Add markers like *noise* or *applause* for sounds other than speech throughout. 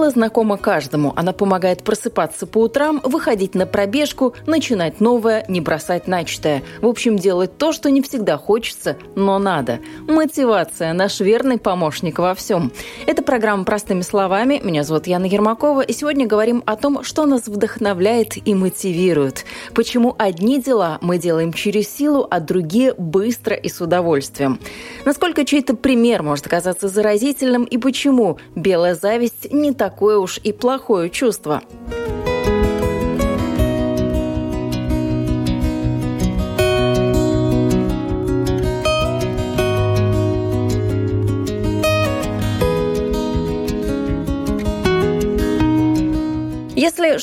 Эта сила знакома каждому. Она помогает просыпаться по утрам, выходить на пробежку, начинать новое, не бросать начатое. В общем, делать то, что не всегда хочется, но надо. Мотивация – наш верный помощник во всем. Это программа «Простыми словами». Меня зовут Яна Ермакова, и сегодня говорим о том, что нас вдохновляет и мотивирует. Почему одни дела мы делаем через силу, а другие – быстро и с удовольствием. Насколько чей-то пример может оказаться заразительным и почему белая зависть не такое уж и плохое чувство.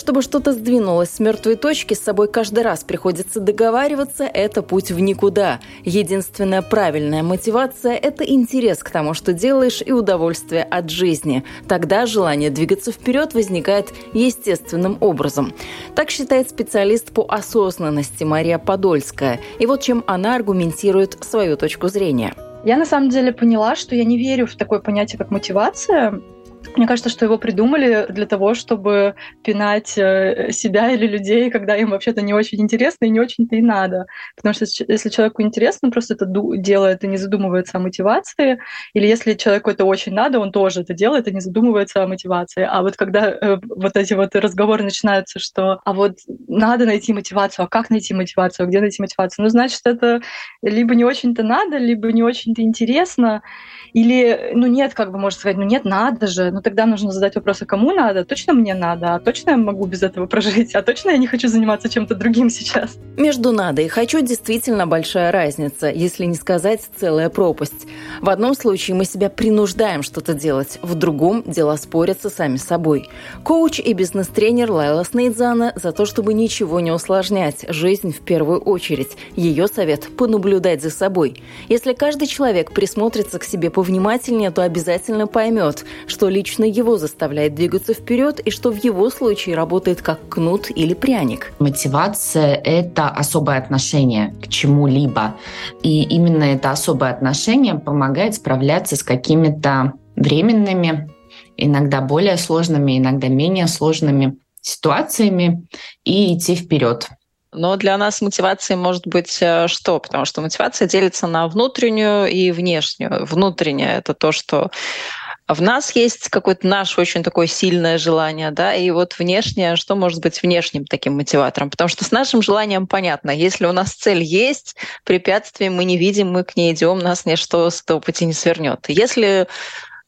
Чтобы что-то сдвинулось с мертвой точки, с собой каждый раз приходится договариваться, это путь в никуда. Единственная правильная мотивация – это интерес к тому, что делаешь, и удовольствие от жизни. Тогда желание двигаться вперед возникает естественным образом. Так считает специалист по осознанности Мария Подольская. И вот чем она аргументирует свою точку зрения. Я на самом деле поняла, что я не верю в такое понятие, как мотивация, мне кажется, что его придумали для того, чтобы пинать э, себя или людей, когда им вообще-то не очень интересно и не очень-то и надо. Потому что если человеку интересно, он просто это делает и не задумывается о мотивации. Или если человеку это очень надо, он тоже это делает и не задумывается о мотивации. А вот когда э, вот эти вот разговоры начинаются, что а вот надо найти мотивацию, а как найти мотивацию, а где найти мотивацию, ну, значит, это либо не очень-то надо, либо не очень-то интересно. Или, ну нет, как бы можно сказать, ну нет, надо же. Ну тогда нужно задать вопрос, а кому надо? Точно мне надо? А точно я могу без этого *laughs* прожить? А точно я не хочу заниматься чем-то другим сейчас? Между надо и хочу действительно большая разница, если не сказать целая пропасть. В одном случае мы себя принуждаем что-то делать, в другом дела спорятся сами собой. Коуч и бизнес-тренер Лайла Снейдзана за то, чтобы ничего не усложнять, жизнь в первую очередь. Ее совет – понаблюдать за собой. Если каждый человек присмотрится к себе по внимательнее, то обязательно поймет, что лично его заставляет двигаться вперед и что в его случае работает как кнут или пряник. Мотивация — это особое отношение к чему-либо. И именно это особое отношение помогает справляться с какими-то временными, иногда более сложными, иногда менее сложными ситуациями и идти вперед. Но для нас мотивацией может быть э, что? Потому что мотивация делится на внутреннюю и внешнюю. Внутренняя — это то, что в нас есть какое-то наше очень такое сильное желание, да, и вот внешнее, что может быть внешним таким мотиватором? Потому что с нашим желанием понятно, если у нас цель есть, препятствий мы не видим, мы к ней идем, нас ничто с этого пути не свернет. Если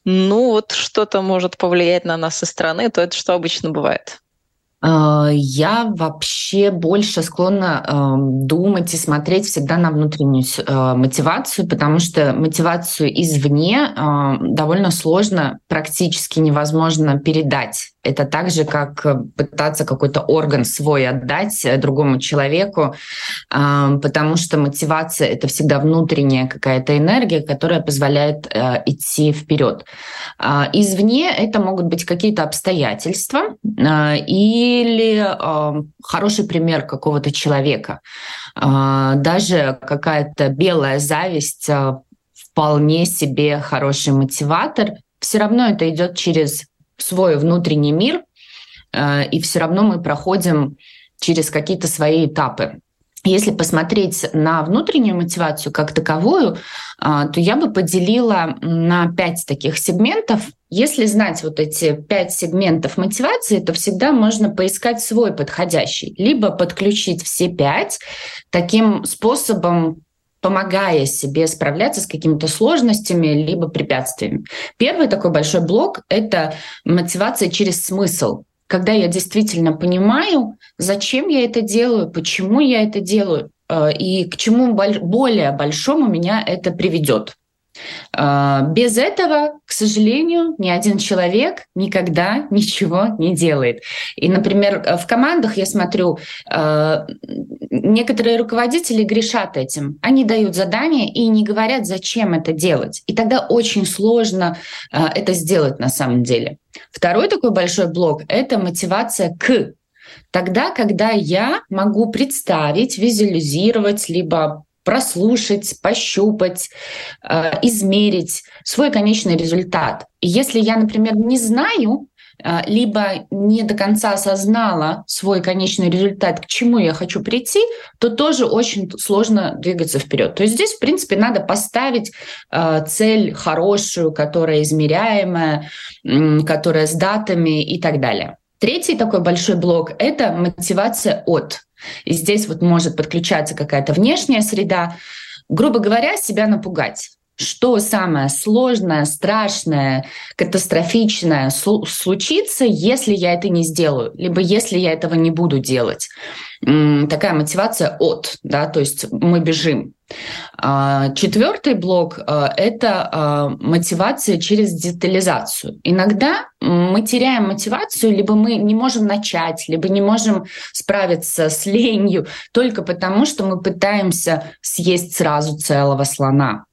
ну вот что-то может повлиять на нас со стороны, то это что обычно бывает? Э, я вообще больше склонна эм, думать и смотреть всегда на внутреннюю э, мотивацию, потому что мотивацию извне э, довольно сложно, практически невозможно передать. Это так же, как пытаться какой-то орган свой отдать другому человеку, потому что мотивация — это всегда внутренняя какая-то энергия, которая позволяет идти вперед. Извне это могут быть какие-то обстоятельства, и или э, хороший пример какого-то человека. Э, даже какая-то белая зависть э, вполне себе хороший мотиватор. Все равно это идет через свой внутренний мир, э, и все равно мы проходим через какие-то свои этапы. Если посмотреть на внутреннюю мотивацию как таковую, а, то я бы поделила на пять таких сегментов. Если знать вот эти пять сегментов мотивации, то всегда можно поискать свой подходящий, либо подключить все пять таким способом, помогая себе справляться с какими-то сложностями либо препятствиями. Первый такой большой блок — это мотивация через смысл когда я действительно понимаю, зачем я это делаю, почему я это делаю э, и к чему более большому меня это приведет. А, без этого, к сожалению, ни один человек никогда ничего не делает. И, например, в командах я смотрю, а, некоторые руководители грешат этим. Они дают задания и не говорят, зачем это делать. И тогда очень сложно а, это сделать на самом деле. Второй такой большой блок – это мотивация к Тогда, когда я могу представить, визуализировать, либо прослушать, пощупать, э, измерить свой конечный результат. Если я, например, не знаю, э, либо не до конца осознала свой конечный результат, к чему я хочу прийти, то тоже очень сложно двигаться вперед. То есть здесь, в принципе, надо поставить э, цель хорошую, которая измеряемая, которая с датами и так далее. Третий такой большой блок – это мотивация от. И здесь вот может подключаться какая-то внешняя среда. Грубо говоря, себя напугать что самое сложное, страшное, катастрофичное случится, если я это не сделаю, либо если я этого не буду делать. Такая мотивация от, да, то есть мы бежим. А, Четвертый блок а, – это а, мотивация через детализацию. Иногда мы теряем мотивацию, либо мы не можем начать, либо не можем справиться с ленью только потому, что мы пытаемся съесть сразу целого слона.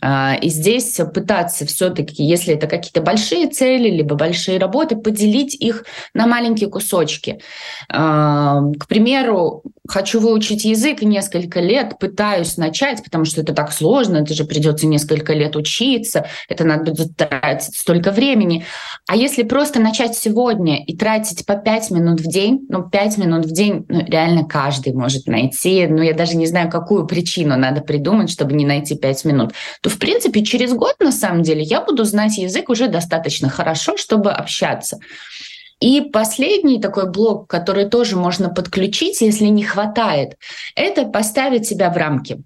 А, и здесь пытаться все-таки, если это какие-то большие цели, либо большие работы, поделить их на маленькие кусочки. А, к примеру, хочу выучить язык несколько лет, пытаюсь начать, потому что это так сложно, это же придется несколько лет учиться, это надо будет тратить столько времени. А если просто начать сегодня и тратить по 5 минут в день, ну 5 минут в день ну, реально каждый может найти, ну я даже не знаю, какую причину надо придумать, чтобы не найти 5 минут, то в принципе через год на самом деле я буду знать язык уже достаточно хорошо, чтобы общаться. И последний такой блок, который тоже можно подключить, если не хватает, это поставить себя в рамки.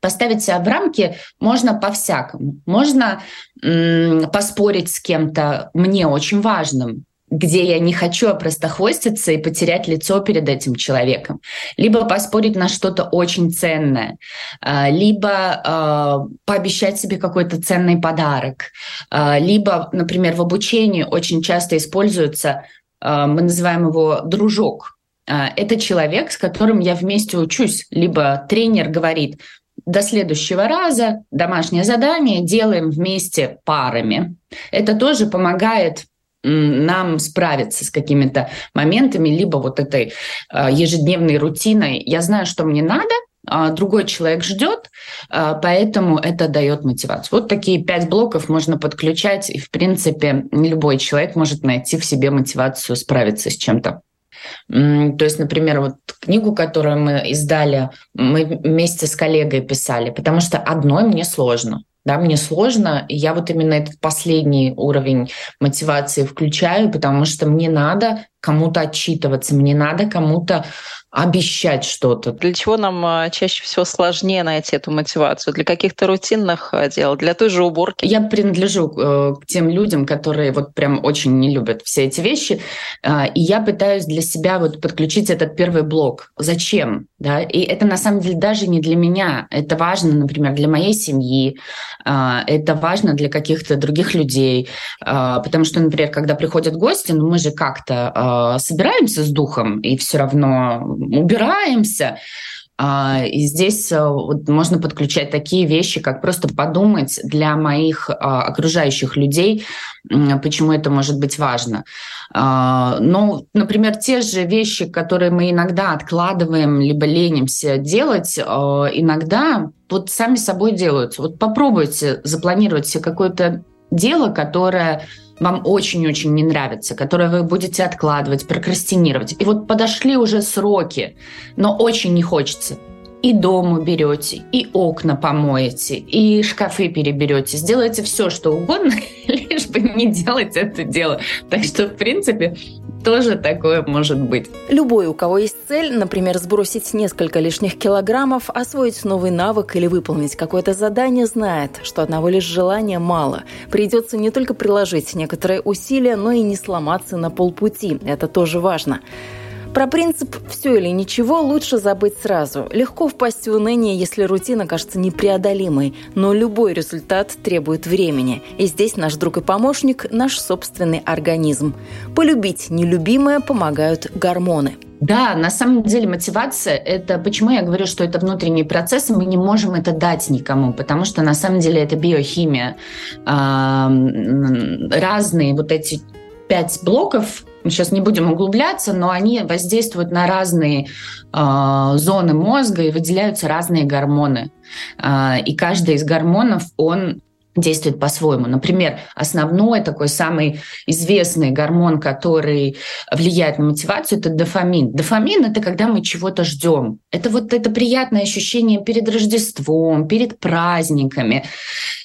Поставить себя в рамки можно по-всякому. Можно м- поспорить с кем-то мне очень важным, где я не хочу опростохвоститься и потерять лицо перед этим человеком, либо поспорить на что-то очень ценное, а, либо а, пообещать себе какой-то ценный подарок, а, либо, например, в обучении очень часто используется, мы называем его дружок. Это человек, с которым я вместе учусь, либо тренер говорит, до следующего раза домашнее задание делаем вместе парами. Это тоже помогает нам справиться с какими-то моментами, либо вот этой а, ежедневной рутиной. Я знаю, что мне надо, а другой человек ждет, а, поэтому это дает мотивацию. Вот такие пять блоков можно подключать, и, в принципе, любой человек может найти в себе мотивацию справиться с чем-то. То есть, например, вот книгу, которую мы издали, мы вместе с коллегой писали, потому что одной мне сложно да, мне сложно, и я вот именно этот последний уровень мотивации включаю, потому что мне надо кому-то отчитываться, мне надо кому-то обещать что-то. Для чего нам а, чаще всего сложнее найти эту мотивацию? Для каких-то рутинных а, дел, для той же уборки? Я принадлежу э, к тем людям, которые вот прям очень не любят все эти вещи, э, и я пытаюсь для себя вот подключить этот первый блок. Зачем? Да? И это на самом деле даже не для меня. Это важно, например, для моей семьи, э, это важно для каких-то других людей, потому что, например, когда приходят гости, ну мы же как-то э, собираемся с духом и все равно убираемся. А, и здесь э, вот можно подключать такие вещи, как просто подумать для моих а, окружающих людей, почему это может быть важно. А, но, например, те же вещи, которые мы иногда откладываем, либо ленимся делать, иногда вот сами собой делаются. Вот попробуйте запланировать себе какое-то дело, которое вам очень-очень не нравится, которое вы будете откладывать, прокрастинировать. И вот подошли уже сроки, но очень не хочется. И дом уберете, и окна помоете, и шкафы переберете. Сделайте все, что угодно, *laughs* лишь бы не делать это дело. Так что, в принципе, тоже такое может быть. Любой, у кого есть цель, например, сбросить несколько лишних килограммов, освоить новый навык или выполнить какое-то задание, знает, что одного лишь желания мало. Придется не только приложить некоторые усилия, но и не сломаться на полпути. Это тоже важно. Про принцип «все или ничего» лучше забыть сразу. Легко впасть в уныние, если рутина кажется непреодолимой, но любой результат требует времени. И здесь наш друг и помощник – наш собственный организм. Полюбить нелюбимое помогают гормоны. Да, на самом деле мотивация – это почему я говорю, что это внутренний процесс, и мы не можем это дать никому, потому что на самом деле это биохимия. Разные вот эти пять блоков сейчас не будем углубляться, но они воздействуют на разные э, зоны мозга и выделяются разные гормоны. Э, и каждый из гормонов, он действует по-своему. Например, основной такой самый известный гормон, который влияет на мотивацию, это дофамин. Дофамин — это когда мы чего-то ждем. Это вот это приятное ощущение перед Рождеством, перед праздниками.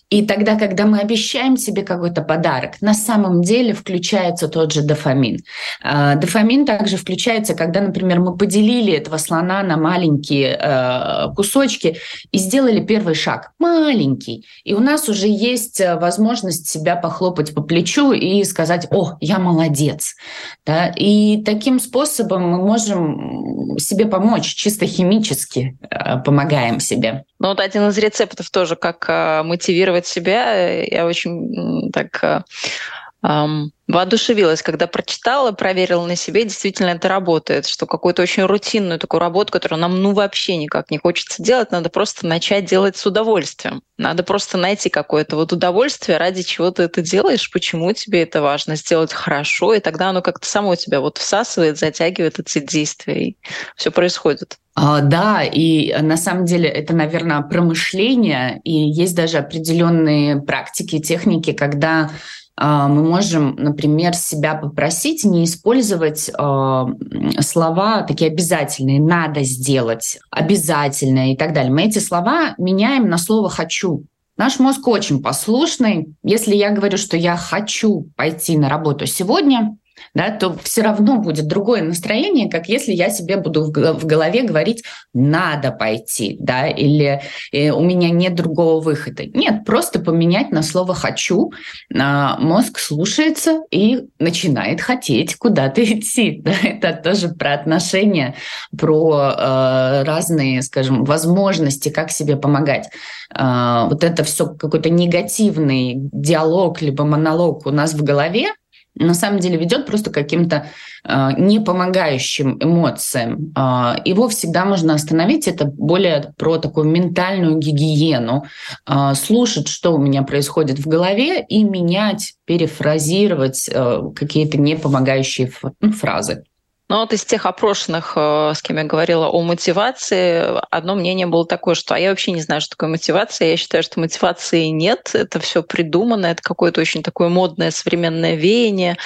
И тогда, когда мы обещаем себе какой-то подарок, на самом деле включается тот же дофамин. А, дофамин также включается, когда, например, мы поделили этого слона на маленькие э, кусочки и сделали первый шаг, маленький. И у нас уже есть э, возможность себя похлопать по плечу и сказать, о, я молодец. Да? И таким способом мы можем себе помочь, чисто химически э, помогаем себе. Ну вот один из рецептов тоже, как мотивировать себя. Я очень так эм, воодушевилась, когда прочитала, проверила на себе, действительно это работает, что какую-то очень рутинную такую работу, которую нам ну вообще никак не хочется делать, надо просто начать делать с удовольствием. Надо просто найти какое-то вот удовольствие, ради чего ты это делаешь, почему тебе это важно, сделать хорошо, и тогда оно как-то само тебя вот всасывает, затягивает эти действия, и все происходит. А, да, и на самом деле это, наверное, промышление, и есть даже определенные практики, техники, когда мы можем, например, себя попросить не использовать э, слова такие обязательные, надо сделать, обязательно и так далее. Мы эти слова меняем на слово хочу. Наш мозг очень послушный. Если я говорю, что я хочу пойти на работу сегодня, да, то все равно будет другое настроение, как если я себе буду в голове говорить «надо пойти», да, или э, «у меня нет другого выхода». Нет, просто поменять на слово «хочу», а, мозг слушается и начинает хотеть куда-то *laughs* идти. Да, это тоже про отношения, про э, разные, скажем, возможности, как себе помогать. Э, вот это все какой-то негативный диалог либо монолог у нас в голове, на самом деле ведет просто каким-то э, непомогающим эмоциям. Э, его всегда можно остановить. Это более про такую ментальную гигиену. Э, слушать, что у меня происходит в голове, и менять, перефразировать э, какие-то непомогающие фразы. Но ну, вот из тех опрошенных, э, с кем я говорила о мотивации, одно мнение было такое, что а я вообще не знаю, что такое мотивация. Я считаю, что мотивации нет, это все придумано, это какое-то очень такое модное современное веяние.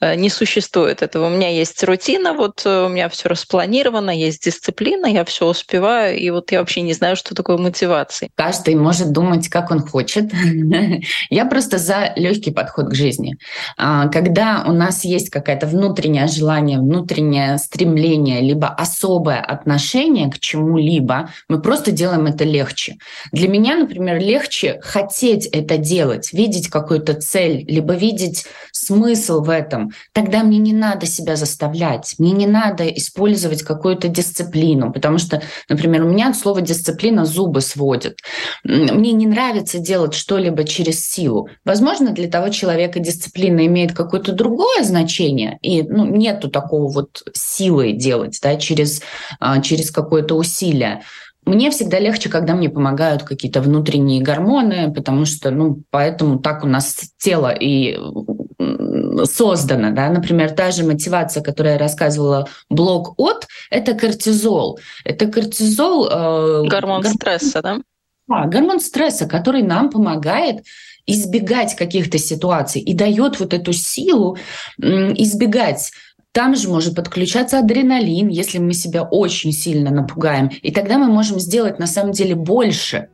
Э, не существует этого. У меня есть рутина, вот э, у меня все распланировано, есть дисциплина, я все успеваю, и вот я вообще не знаю, что такое мотивация. Каждый может думать, как он хочет. *laughs* Я просто за легкий подход к жизни. А, когда у нас есть какое-то внутреннее желание, внутреннее стремление, либо особое отношение к чему-либо, мы просто делаем это легче. Для меня, например, легче хотеть это делать, видеть какую-то цель, либо видеть смысл в этом, тогда мне не надо себя заставлять, мне не надо использовать какую-то дисциплину, потому что, например, у меня слово дисциплина зубы сводит. Мне не нравится делать что-либо через силу. Возможно, для того человека дисциплина имеет какое-то другое значение, и ну, нету такого вот силы делать да, через, а, через какое-то усилие. Мне всегда легче, когда мне помогают какие-то внутренние гормоны, потому что, ну, поэтому так у нас тело и создано, да, например, та же мотивация, которую я рассказывала, блок от, это кортизол. Это кортизол... Э, гормон, гормон стресса, да? Да, гормон стресса, который нам помогает избегать каких-то ситуаций и дает вот эту силу избегать там же может подключаться адреналин, если мы себя очень сильно напугаем. И тогда мы можем сделать на самом деле больше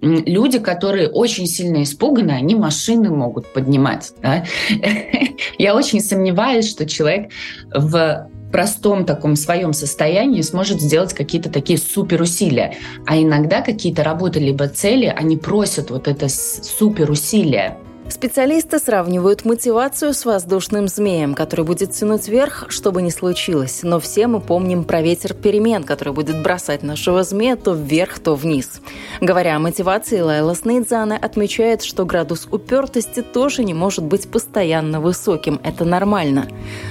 люди, которые очень сильно испуганы, они машины могут поднимать. Да? *laughs* Я очень сомневаюсь, что человек в простом таком своем состоянии сможет сделать какие-то такие суперусилия. А иногда какие-то работы либо цели, они просят вот это суперусилие. Специалисты сравнивают мотивацию с воздушным змеем, который будет тянуть вверх, чтобы не случилось. Но все мы помним про ветер перемен, который будет бросать нашего змея то вверх, то вниз. Говоря о мотивации, Лайла Снейдзана отмечает, что градус упертости тоже не может быть постоянно высоким. Это нормально.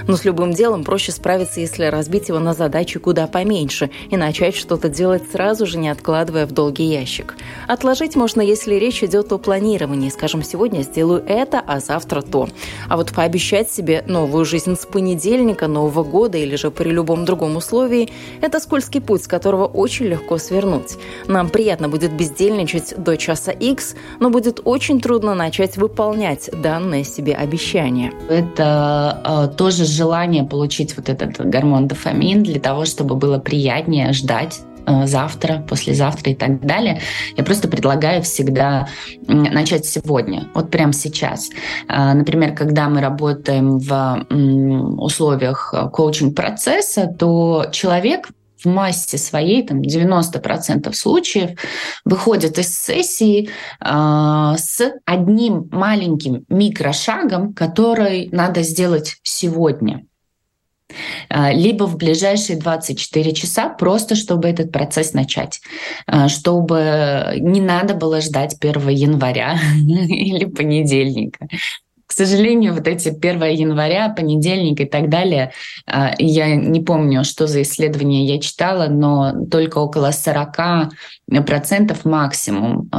Но с любым делом проще справиться, если разбить его на задачи куда поменьше и начать что-то делать сразу же, не откладывая в долгий ящик. Отложить можно, если речь идет о планировании. Скажем, сегодня сделаю сделаю это, а завтра то. А вот пообещать себе новую жизнь с понедельника, Нового года или же при любом другом условии – это скользкий путь, с которого очень легко свернуть. Нам приятно будет бездельничать до часа X, но будет очень трудно начать выполнять данное себе обещание. Это э, тоже желание получить вот этот гормон дофамин для того, чтобы было приятнее ждать завтра, послезавтра и так далее. Я просто предлагаю всегда начать сегодня, вот прямо сейчас. Э, например, когда мы работаем в условиях э, коучинг-процесса, то человек в массе своей, там 90% случаев, выходит из сессии э, с одним маленьким микрошагом, который надо сделать сегодня. А, либо в ближайшие 24 часа, просто чтобы этот процесс начать, а, чтобы не надо было ждать 1 января *laughs* или понедельника. К сожалению, вот эти 1 января, понедельник и так далее, а, я не помню, что за исследование я читала, но только около 40 процентов максимум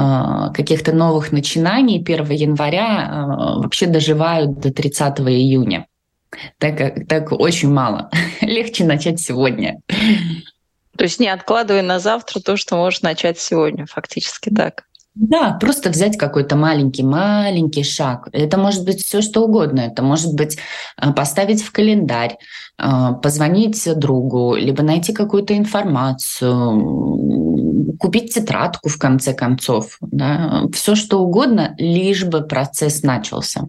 каких-то новых начинаний 1 января вообще доживают до 30 июня. Так, так очень мало. *laughs* Легче начать сегодня. То есть не откладывай на завтра то, что можешь начать сегодня, фактически так. Да, просто взять какой-то маленький-маленький шаг. Это может быть все что угодно. Это может быть э, поставить в календарь, э, позвонить другу, либо найти какую-то информацию, купить тетрадку в конце концов. Да? Все что угодно, лишь бы процесс начался.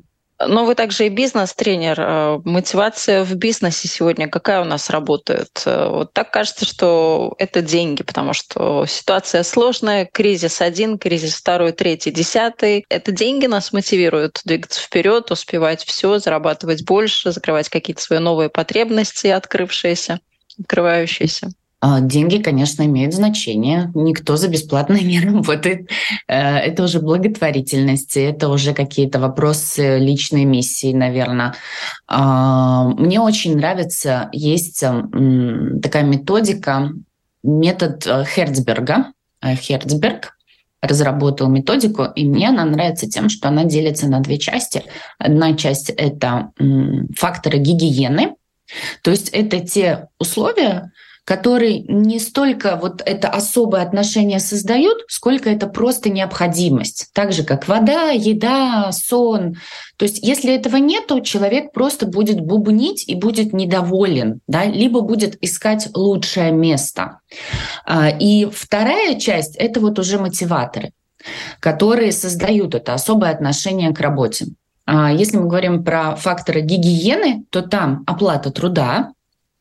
Но вы также и бизнес-тренер. Э, мотивация в бизнесе сегодня какая у нас работает? Э, вот так кажется, что это деньги, потому что ситуация сложная, кризис один, кризис второй, третий, десятый. Это деньги нас мотивируют двигаться вперед, успевать все, зарабатывать больше, закрывать какие-то свои новые потребности, открывшиеся, открывающиеся. А, деньги, конечно, имеют значение. Никто за бесплатно *laughs* не работает. Э, это уже благотворительность, это уже какие-то вопросы личной миссии, наверное. А, мне очень нравится, есть такая методика, метод э, Херцберга. Э, Херцберг разработал методику, и мне она нравится тем, что она делится на две части. Одна часть – это факторы гигиены, то есть это те условия, который не столько вот это особое отношение создают, сколько это просто необходимость. Так же, как вода, еда, сон. То есть если этого нету, человек просто будет бубнить и будет недоволен, да, либо будет искать лучшее место. А, и вторая часть — это вот уже мотиваторы, которые создают это особое отношение к работе. А, если мы говорим про факторы гигиены, то там оплата труда,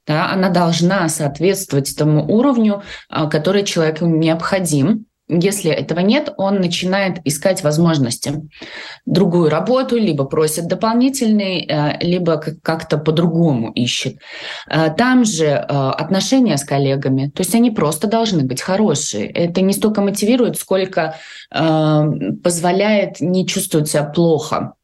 да, она должна соответствовать тому уровню, а, который человеку необходим. Если этого нет, он начинает искать возможности. Другую работу, либо просит дополнительный, э, либо как-то по-другому ищет. Э, там же э, отношения с коллегами, то есть они просто должны быть хорошие. Это не столько мотивирует, сколько позволяет не чувствовать себя плохо.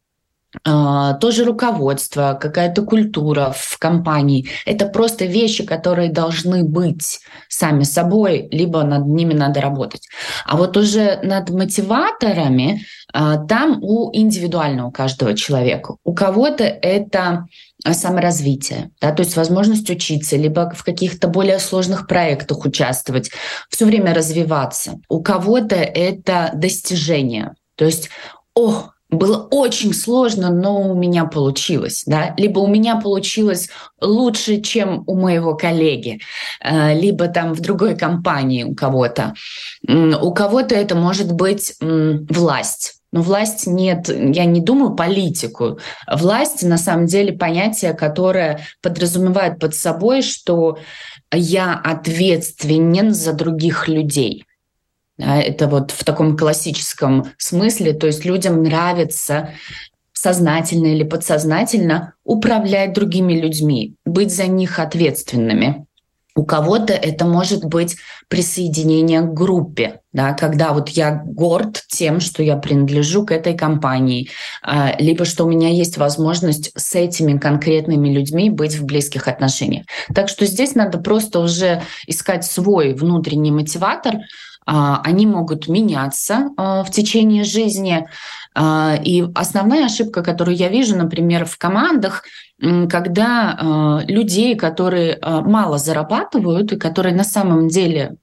А, тоже руководство, какая-то культура в компании. Это просто вещи, которые должны быть сами собой, либо над ними надо работать. А вот уже над мотиваторами а, там у индивидуального каждого человека. У кого-то это саморазвитие, да, то есть возможность учиться, либо в каких-то более сложных проектах участвовать, все время развиваться. У кого-то это достижение, то есть, ох, было очень сложно, но у меня получилось, да, либо у меня получилось лучше, чем у моего коллеги, э, либо там в другой компании у кого-то. У кого-то это может быть власть. Но власть нет, я не думаю политику. Власть на самом деле понятие, которое подразумевает под собой, что я ответственен за других людей. Это вот в таком классическом смысле, то есть людям нравится сознательно или подсознательно управлять другими людьми, быть за них ответственными. У кого-то это может быть присоединение к группе, да, когда вот я горд тем, что я принадлежу к этой компании, а, либо что у меня есть возможность с этими конкретными людьми быть в близких отношениях. Так что здесь надо просто уже искать свой внутренний мотиватор. А, они могут меняться а, в течение жизни. И основная ошибка, которую я вижу, например, в командах, когда людей, которые мало зарабатывают и которые на самом деле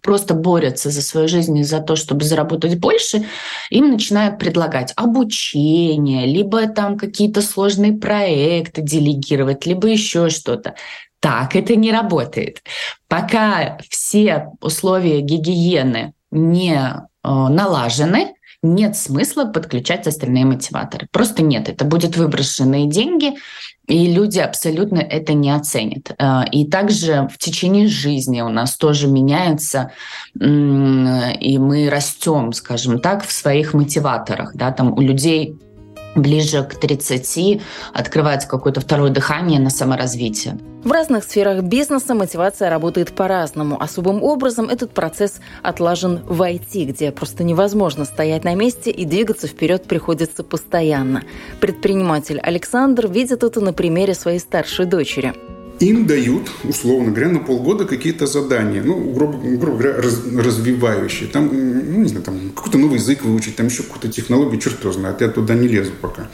просто борются за свою жизнь и за то, чтобы заработать больше, им начинают предлагать обучение, либо там какие-то сложные проекты делегировать, либо еще что-то. Так это не работает. Пока все условия гигиены не э, налажены, нет смысла подключать остальные мотиваторы. Просто нет. Это будет выброшенные деньги, и люди абсолютно это не оценят. Э, и также в течение жизни у нас тоже меняется, и мы растем, скажем так, в своих мотиваторах. Да? Там у людей ближе к 30 открывается какое-то второе дыхание на саморазвитие. В разных сферах бизнеса мотивация работает по-разному. Особым образом этот процесс отлажен в IT, где просто невозможно стоять на месте и двигаться вперед приходится постоянно. Предприниматель Александр видит это на примере своей старшей дочери им дают, условно говоря, на полгода какие-то задания, ну, грубо, грубо говоря, раз, развивающие. Там, ну, не знаю, там какой-то новый язык выучить, там еще какую-то технологию, черт его знает, я туда не лезу пока.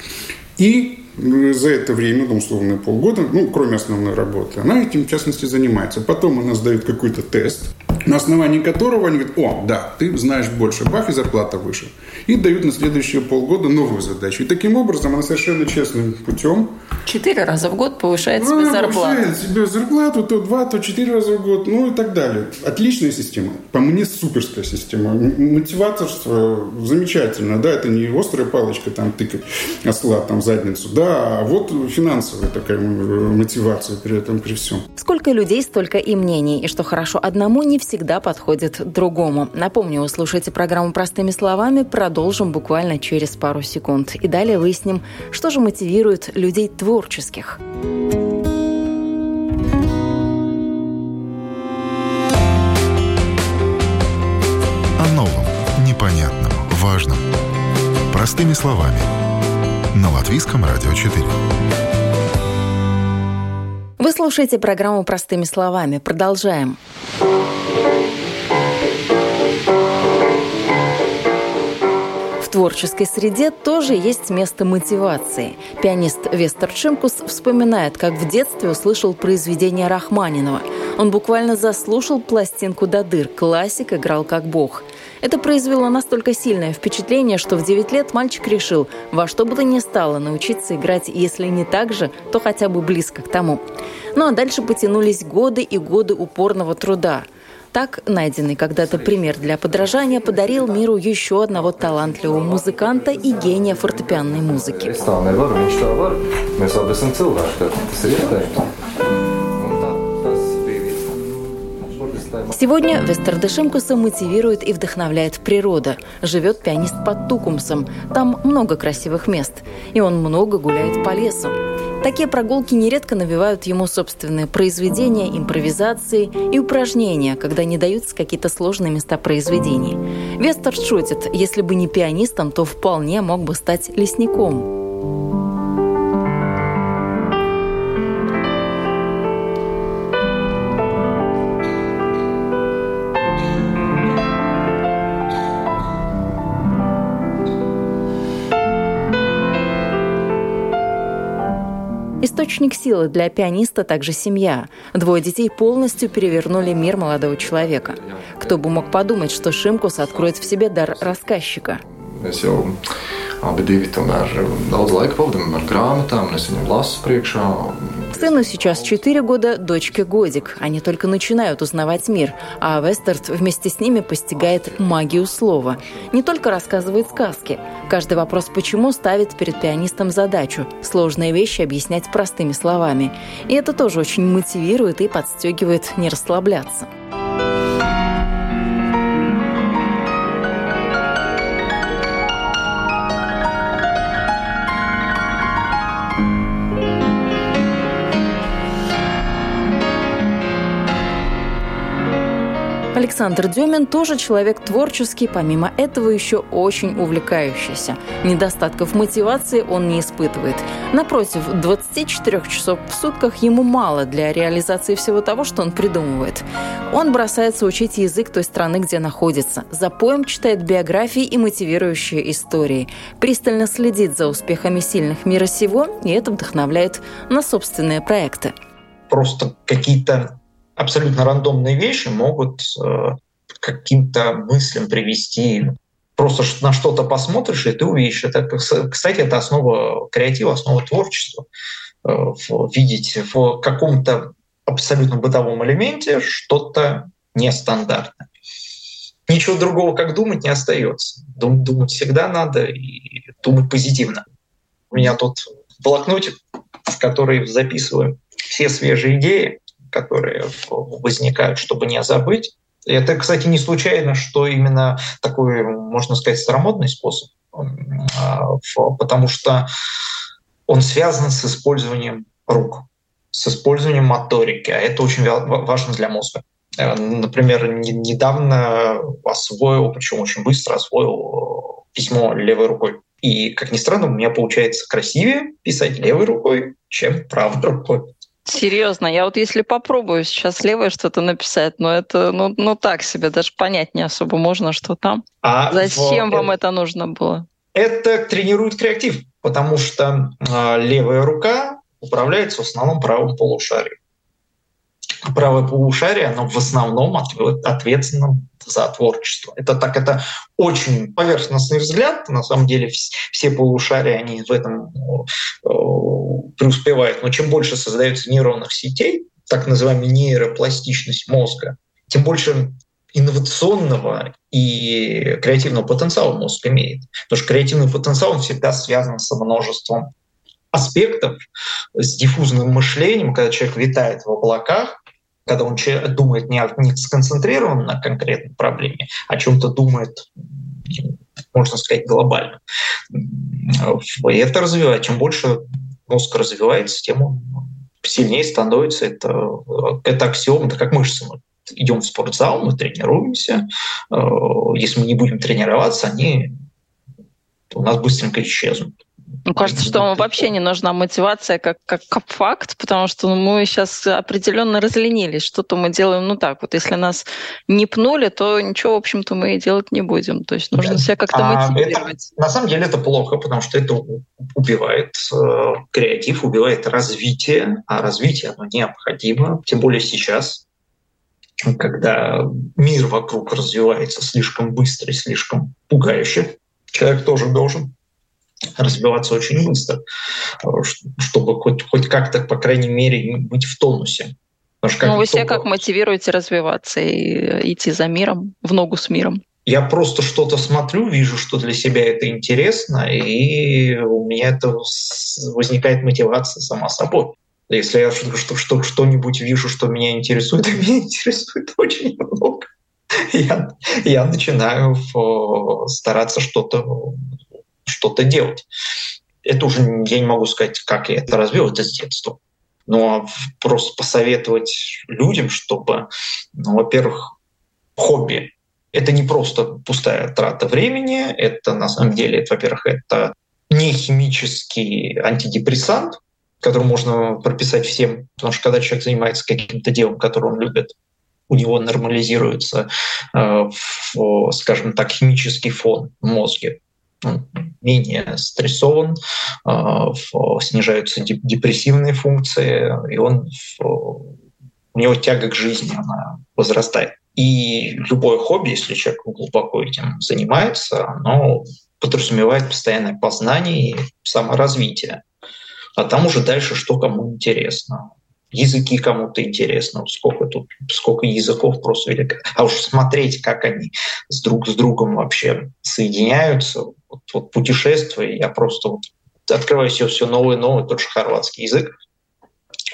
И за это время, ну, условно, полгода, ну, кроме основной работы, она этим, в частности, занимается. Потом она сдает какой-то тест, на основании которого они говорят, о, да, ты знаешь больше, бах, и зарплата выше. И дают на следующие полгода новую задачу. И таким образом она совершенно честным путем... Четыре раза в год повышает ну, себе зарплату. Повышает себе зарплату, то два, то четыре раза в год, ну и так далее. Отличная система. По мне суперская система. Мотиваторство замечательно, да, это не острая палочка там тыкать осла там в задницу, да, а вот финансовая такая мотивация при этом, при всем. Сколько людей, столько и мнений. И что хорошо одному, не всегда всегда подходит другому. Напомню, вы слушаете программу «Простыми словами». Продолжим буквально через пару секунд. И далее выясним, что же мотивирует людей творческих. О новом, непонятном, важном. Простыми словами. На Латвийском радио 4. Вы слушаете программу «Простыми словами». Продолжаем. творческой среде тоже есть место мотивации. Пианист Вестер Чимкус вспоминает, как в детстве услышал произведение Рахманинова. Он буквально заслушал пластинку до дыр. Классик играл как бог. Это произвело настолько сильное впечатление, что в 9 лет мальчик решил во что бы то ни стало научиться играть, если не так же, то хотя бы близко к тому. Ну а дальше потянулись годы и годы упорного труда – так, найденный когда-то пример для подражания подарил миру еще одного талантливого музыканта и гения фортепианной музыки. Сегодня Вестердешимкуса мотивирует и вдохновляет природа. Живет пианист под Тукумсом. Там много красивых мест. И он много гуляет по лесу. Такие прогулки нередко навевают ему собственные произведения, импровизации и упражнения, когда не даются какие-то сложные места произведений. Вестер шутит, если бы не пианистом, то вполне мог бы стать лесником. Источник силы для пианиста также семья. Двое детей полностью перевернули мир молодого человека. Кто бы мог подумать, что Шимкус откроет в себе дар рассказчика. Abi divi tomēr daudz laika pavadām ar grāmatām, un es viņam lasu priekšā. Сыну сейчас 4 года, дочке годик. Они только начинают узнавать мир, а Вестерт вместе с ними постигает магию слова. Не только рассказывает сказки. Каждый вопрос «почему» ставит перед пианистом задачу – сложные вещи объяснять простыми словами. И это тоже очень мотивирует и подстегивает не расслабляться. Александр Демин тоже человек творческий, помимо этого еще очень увлекающийся. Недостатков мотивации он не испытывает. Напротив, 24 часов в сутках ему мало для реализации всего того, что он придумывает. Он бросается учить язык той страны, где находится. За поем читает биографии и мотивирующие истории. Пристально следит за успехами сильных мира сего, и это вдохновляет на собственные проекты. Просто какие-то абсолютно рандомные вещи могут э, каким-то мыслям привести. Просто на что-то посмотришь, и ты увидишь. Это, кстати, это основа креатива, основа творчества. Э, видеть в каком-то абсолютно бытовом элементе что-то нестандартное. Ничего другого, как думать, не остается. Дум, думать всегда надо и думать позитивно. У меня тут блокнотик, в который записываю все свежие идеи, которые возникают, чтобы не забыть. Это, кстати, не случайно, что именно такой, можно сказать, старомодный способ, а, потому что он связан с использованием рук, с использованием моторики, а это очень важно для мозга. Э, например, недавно освоил, причем очень быстро освоил письмо левой рукой. И, как ни странно, у меня получается красивее писать левой рукой, чем правой рукой. Серьезно, я вот если попробую сейчас левое что-то написать, но это ну, ну так себе, даже понять не особо можно, что там. А Зачем в... вам это нужно было? Это тренирует креатив, потому что э, левая рука управляется в основном правым полушарием правое полушарие, оно в основном ответственно за творчество. Это так, это очень поверхностный взгляд. На самом деле все полушария, они в этом э, преуспевают. Но чем больше создается нейронных сетей, так называемая нейропластичность мозга, тем больше инновационного и креативного потенциала мозг имеет. Потому что креативный потенциал он всегда связан со множеством аспектов, с диффузным мышлением, когда человек витает в облаках, когда он думает не, не сконцентрирован на конкретной проблеме, а о чем-то думает, можно сказать, глобально. И это развивает. Чем больше мозг развивается, тем он сильнее становится. Это, это аксиом, это как мышцы. Мы идем в спортзал, мы тренируемся. Если мы не будем тренироваться, они у нас быстренько исчезнут. Мне кажется, что вам вообще не нужна мотивация как, как, как факт, потому что ну, мы сейчас определенно разленились. Что-то мы делаем, ну так, вот если нас не пнули, то ничего, в общем-то, мы и делать не будем. То есть нужно да. себя как-то а мотивировать. Это, на самом деле это плохо, потому что это убивает э, креатив, убивает развитие, а развитие оно необходимо, тем более сейчас, когда мир вокруг развивается слишком быстро и слишком пугающе. Человек тоже должен развиваться очень быстро, э, чтобы хоть, хоть как-то, по крайней мере, быть в тонусе. Что, ну, вы себя как мотивируете развиваться и идти за миром, в ногу с миром? Я просто что-то смотрю, вижу, что для себя это интересно, и у меня это возникает мотивация сама собой. Если я что, что, что-нибудь вижу, что меня интересует, *laughs* меня интересует очень много, я, я начинаю стараться что-то что-то делать. Это уже я не могу сказать, как я это развил, это с детства. Но просто посоветовать людям, чтобы, ну, во-первых, хобби это не просто пустая трата времени, это на самом деле, это, во-первых, это не химический антидепрессант, который можно прописать всем, потому что когда человек занимается каким-то делом, которое он любит, у него нормализируется, э, скажем так, химический фон в мозге менее стрессован, а, снижаются депрессивные функции, и он, у него тяга к жизни она возрастает. И любое хобби, если человек глубоко этим занимается, оно подразумевает постоянное познание и саморазвитие. А там уже дальше что кому интересно языки кому-то интересно, сколько тут, сколько языков просто велико. А уж смотреть, как они с друг с другом вообще соединяются, вот, вот путешествия, я просто вот открываю все, все новый новый, тот же хорватский язык,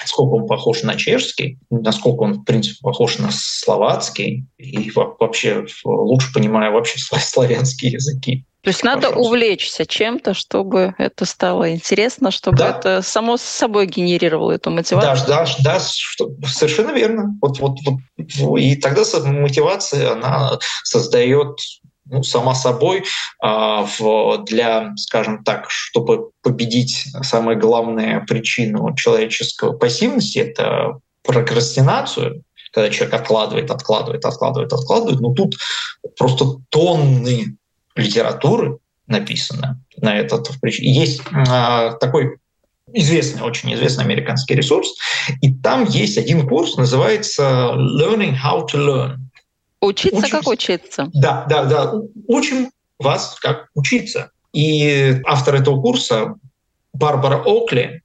сколько он похож на чешский, насколько он, в принципе, похож на словацкий, и вообще лучше понимаю вообще *laughs* славянские языки. То есть надо Пожалуйста. увлечься чем-то, чтобы это стало интересно, чтобы да. это само собой генерировало эту мотивацию. Да, да, да, что, совершенно верно. Вот, вот, вот, и тогда мотивация, она создает ну, сама собой а, для, скажем так, чтобы победить самую главную причину человеческого пассивности, это прокрастинацию, когда человек откладывает, откладывает, откладывает, откладывает. Но тут просто тонны литературы написано на этот. Есть а, такой известный, очень известный американский ресурс, и там есть один курс, называется Learning How to Learn. Учиться Учимся. как учиться. Да, да, да. Учим вас как учиться. И автор этого курса Барбара Окли,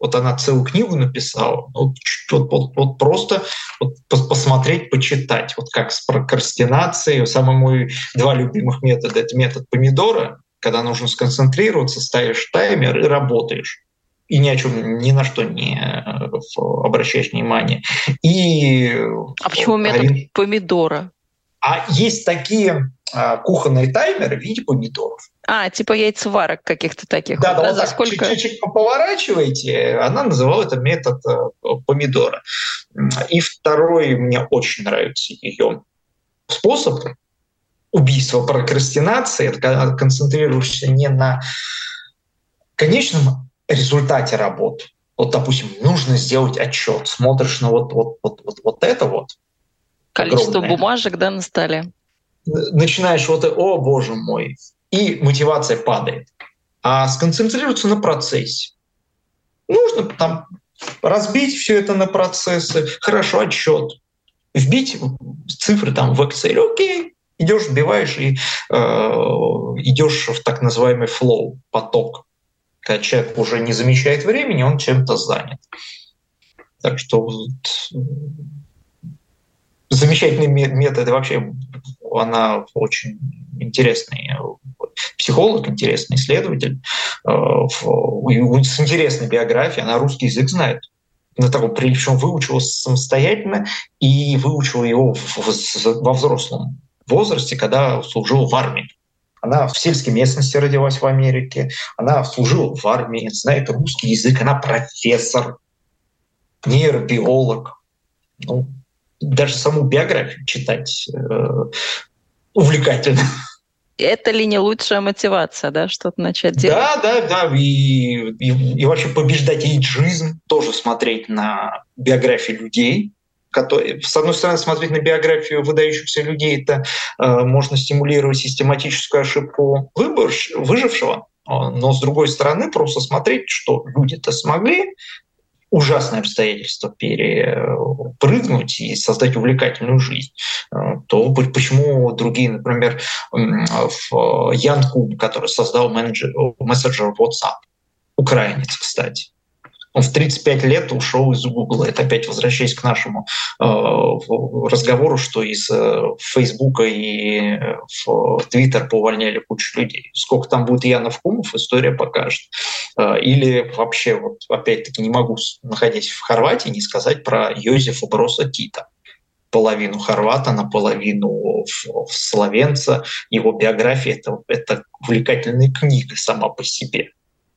вот она целую книгу написала, вот, вот, вот, вот просто вот посмотреть, почитать, вот как с прокрастинацией. Самый мой два любимых метода — это метод помидора, когда нужно сконцентрироваться, ставишь таймер и работаешь и ни о чем, ни на что не э, обращаешь внимание. И а почему метод Арин... помидора? А есть такие а, кухонные таймеры в виде помидоров. А, типа яйцеварок каких-то таких. Да, да, вот за сколько... чуть-чуть поворачиваете, она называла это метод э, помидора. И второй, мне очень нравится ее способ убийства прокрастинации, это когда концентрируешься не на конечном результате работы. Вот, допустим, нужно сделать отчет, смотришь на вот, вот, вот, вот, вот это вот. Количество огромное. бумажек, да, на столе. Начинаешь вот, о боже мой, и мотивация падает. А сконцентрироваться на процессе. Нужно там разбить все это на процессы, хорошо отчет, вбить цифры там в Excel, окей, идешь, вбиваешь и э, идешь в так называемый flow, поток когда человек уже не замечает времени, он чем-то занят. Так что замечательный метод вообще, она очень интересный психолог, интересный исследователь, э, с интересной биографией, она русский язык знает. На таком, причем выучила самостоятельно и выучила его во взрослом возрасте, когда служил в армии. Она в сельской местности родилась в Америке, она служила в армии, знает русский язык, она профессор, нейробиолог. Ну, даже саму биографию читать э, увлекательно. Это ли не лучшая мотивация, да, что-то начать делать? Да, да, да. И, и, и вообще побеждать эйджизм, тоже смотреть на биографии людей, который, с одной стороны, смотреть на биографию выдающихся людей, это э, можно стимулировать систематическую ошибку выбор, выжившего, а, но с другой стороны, просто смотреть, что люди-то смогли ужасные обстоятельства перепрыгнуть и создать увлекательную жизнь, э, то почему другие, например, Ян Куб, который создал менеджер, мессенджер WhatsApp, украинец, кстати, он в 35 лет ушел из Гугла. Это опять возвращаясь к нашему э, разговору, что из э, Фейсбука и э, в Твиттер поувольняли кучу людей. Сколько там будет Янов Кумов, история покажет. Э, или вообще, вот опять-таки не могу, находясь в Хорватии, не сказать про Йозефа Броса Тита половину хорвата, наполовину словенца. Его биография это, — это увлекательная книга сама по себе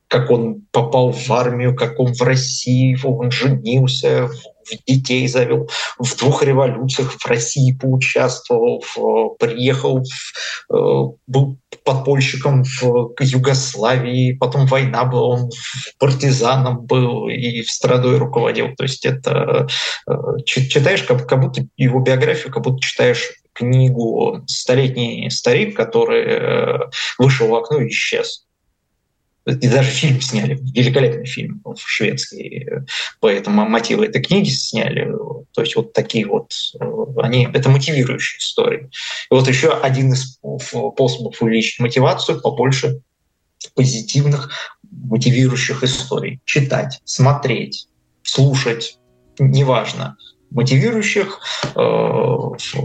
как он попал в армию, как он в России, он женился, в детей завел, в двух революциях в России поучаствовал, в, приехал, в, э, был подпольщиком в Югославии, потом война была, он партизаном был и в страной руководил. То есть это э, читаешь как, как будто его биографию, как будто читаешь книгу «Столетний старик», который э, вышел в окно и исчез. И даже фильм сняли, великолепный фильм шведский, поэтому мотивы этой книги сняли. То есть вот такие вот, они, это мотивирующие истории. И вот еще один из способов увеличить мотивацию, побольше позитивных мотивирующих историй. Читать, смотреть, слушать, неважно, мотивирующих э,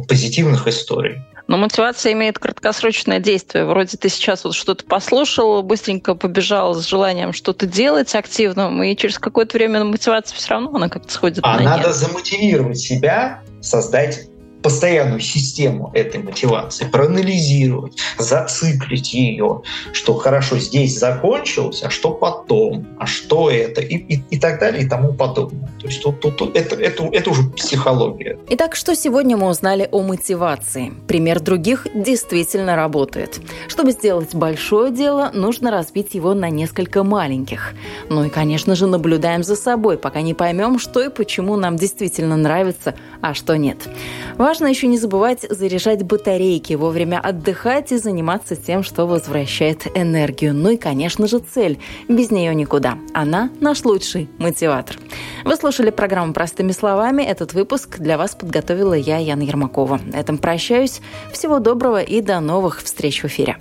позитивных историй. Но мотивация имеет краткосрочное действие. Вроде ты сейчас вот что-то послушал, быстренько побежал с желанием что-то делать активным, и через какое-то время мотивация все равно она как-то сходит а на надо нет. замотивировать себя, создать постоянную систему этой мотивации, проанализировать, зациклить ее, что хорошо здесь закончилось, а что потом, а что это, и, и, и так далее, и тому подобное. То есть тут, тут, тут это, это, это уже психология. Итак, что сегодня мы узнали о мотивации? Пример других действительно работает. Чтобы сделать большое дело, нужно разбить его на несколько маленьких. Ну и, конечно же, наблюдаем за собой, пока не поймем, что и почему нам действительно нравится, а что нет. Важно еще не забывать заряжать батарейки, вовремя отдыхать и заниматься тем, что возвращает энергию. Ну и, конечно же, цель. Без нее никуда. Она наш лучший мотиватор. Вы слушали программу «Простыми словами». Этот выпуск для вас подготовила я, Яна Ермакова. На этом прощаюсь. Всего доброго и до новых встреч в эфире.